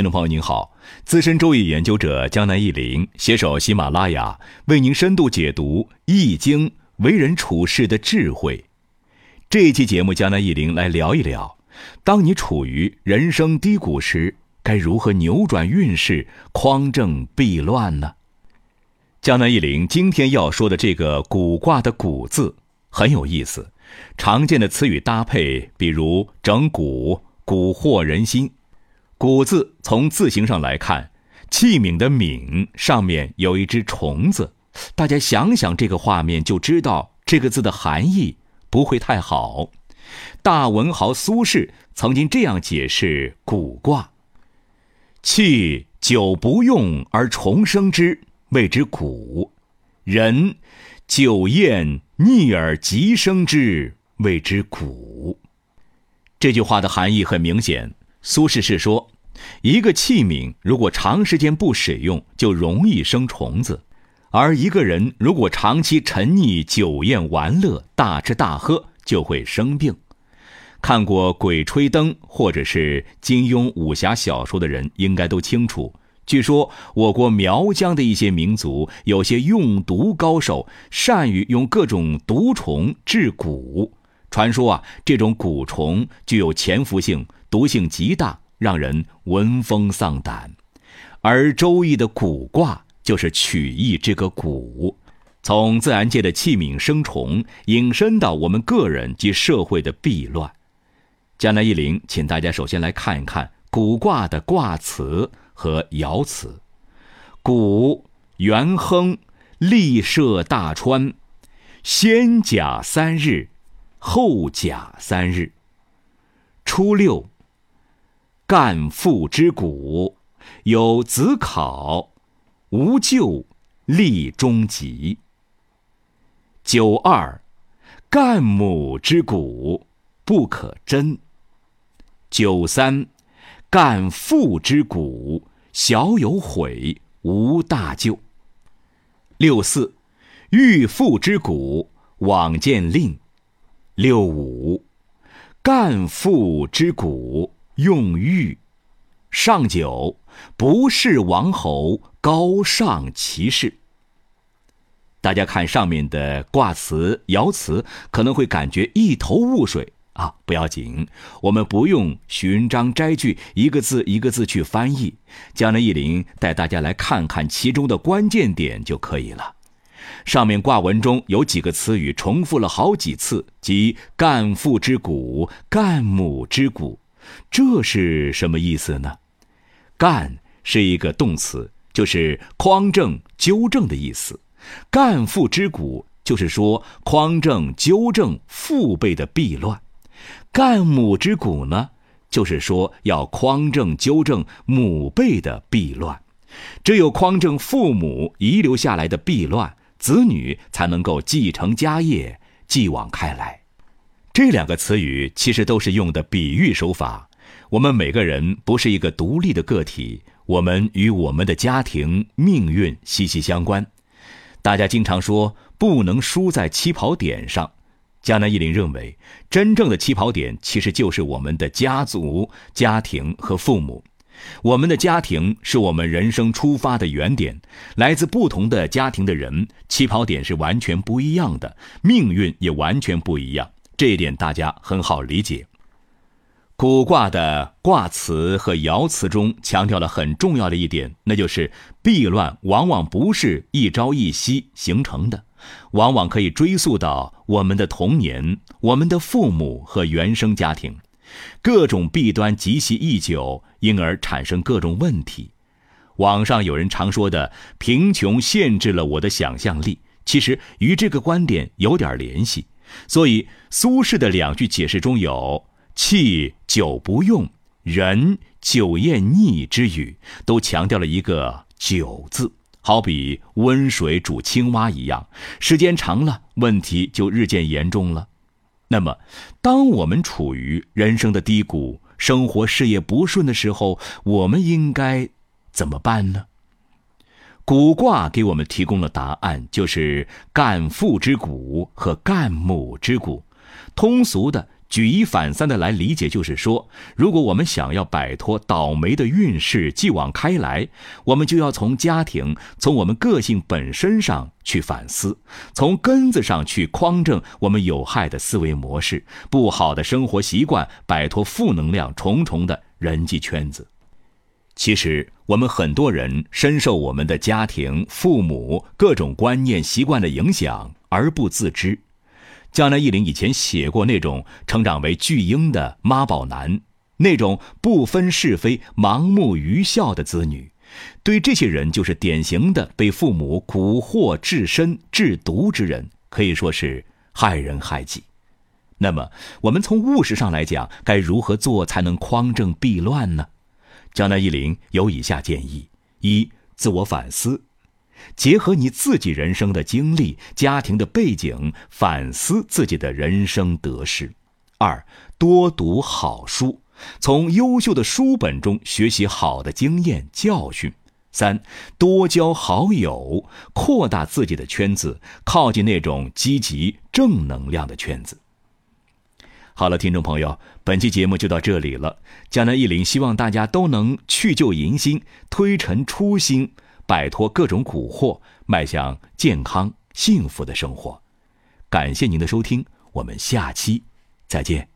听众朋友您好，资深周易研究者江南一林携手喜马拉雅，为您深度解读《易经》为人处事的智慧。这一期节目，江南一林来聊一聊：当你处于人生低谷时，该如何扭转运势，匡正避乱呢？江南一林今天要说的这个“卜”卦的“卜”字很有意思，常见的词语搭配，比如整蛊、蛊惑人心。古字从字形上来看，器皿的皿上面有一只虫子，大家想想这个画面就知道这个字的含义不会太好。大文豪苏轼曾经这样解释古卦：器久不用而重生之，谓之古；人久厌逆而急生之，谓之古。这句话的含义很明显。苏轼是说，一个器皿如果长时间不使用，就容易生虫子；而一个人如果长期沉溺酒宴玩乐、大吃大喝，就会生病。看过《鬼吹灯》或者是金庸武侠小说的人，应该都清楚。据说我国苗疆的一些民族有些用毒高手，善于用各种毒虫治蛊。传说啊，这种蛊虫具有潜伏性。毒性极大，让人闻风丧胆。而《周易》的蛊卦就是取意这个蛊，从自然界的器皿生虫，引申到我们个人及社会的弊乱。江南一林，请大家首先来看一看蛊卦的卦辞和爻辞。蛊，元亨，利涉大川，先甲三日，后甲三日，初六。干父之谷，有子考，无咎，立终极。九二，干母之谷，不可贞。九三，干父之谷，小有悔，无大咎。六四，欲父之谷，往见令。六五，干父之谷。用玉，上九，不是王侯，高尚其事。大家看上面的卦辞、爻辞，可能会感觉一头雾水啊，不要紧，我们不用寻章摘句，一个字一个字去翻译。江南一林带大家来看看其中的关键点就可以了。上面卦文中有几个词语重复了好几次，即干父之谷、干母之谷。这是什么意思呢？干是一个动词，就是匡正、纠正的意思。干父之谷，就是说匡正、纠正父辈的弊乱。干母之谷呢，就是说要匡正、纠正母辈的弊乱。只有匡正父母遗留下来的弊乱，子女才能够继承家业，继往开来。这两个词语其实都是用的比喻手法。我们每个人不是一个独立的个体，我们与我们的家庭命运息息相关。大家经常说不能输在起跑点上。江南一林认为，真正的起跑点其实就是我们的家族、家庭和父母。我们的家庭是我们人生出发的原点，来自不同的家庭的人，起跑点是完全不一样的，命运也完全不一样。这一点大家很好理解。卜卦的卦辞和爻辞中强调了很重要的一点，那就是避乱往往不是一朝一夕形成的，往往可以追溯到我们的童年、我们的父母和原生家庭，各种弊端积习已久，因而产生各种问题。网上有人常说的“贫穷限制了我的想象力”，其实与这个观点有点联系。所以，苏轼的两句解释中有“器久不用，人久厌腻”之语，都强调了一个“久”字，好比温水煮青蛙一样，时间长了，问题就日渐严重了。那么，当我们处于人生的低谷、生活事业不顺的时候，我们应该怎么办呢？卜卦给我们提供了答案，就是干父之谷和干母之谷。通俗的举一反三的来理解，就是说，如果我们想要摆脱倒霉的运势继往开来，我们就要从家庭、从我们个性本身上去反思，从根子上去匡正我们有害的思维模式、不好的生活习惯，摆脱负能量重重的人际圈子。其实，我们很多人深受我们的家庭、父母各种观念、习惯的影响而不自知。江南忆林以前写过那种成长为巨婴的妈宝男，那种不分是非、盲目愚孝的子女，对这些人就是典型的被父母蛊惑至深、至毒之人，可以说是害人害己。那么，我们从务实上来讲，该如何做才能匡正避乱呢？江南忆林有以下建议：一、自我反思。结合你自己人生的经历、家庭的背景，反思自己的人生得失。二，多读好书，从优秀的书本中学习好的经验教训。三，多交好友，扩大自己的圈子，靠近那种积极正能量的圈子。好了，听众朋友，本期节目就到这里了。江南一林希望大家都能去旧迎新，推陈出新。摆脱各种蛊惑，迈向健康幸福的生活。感谢您的收听，我们下期再见。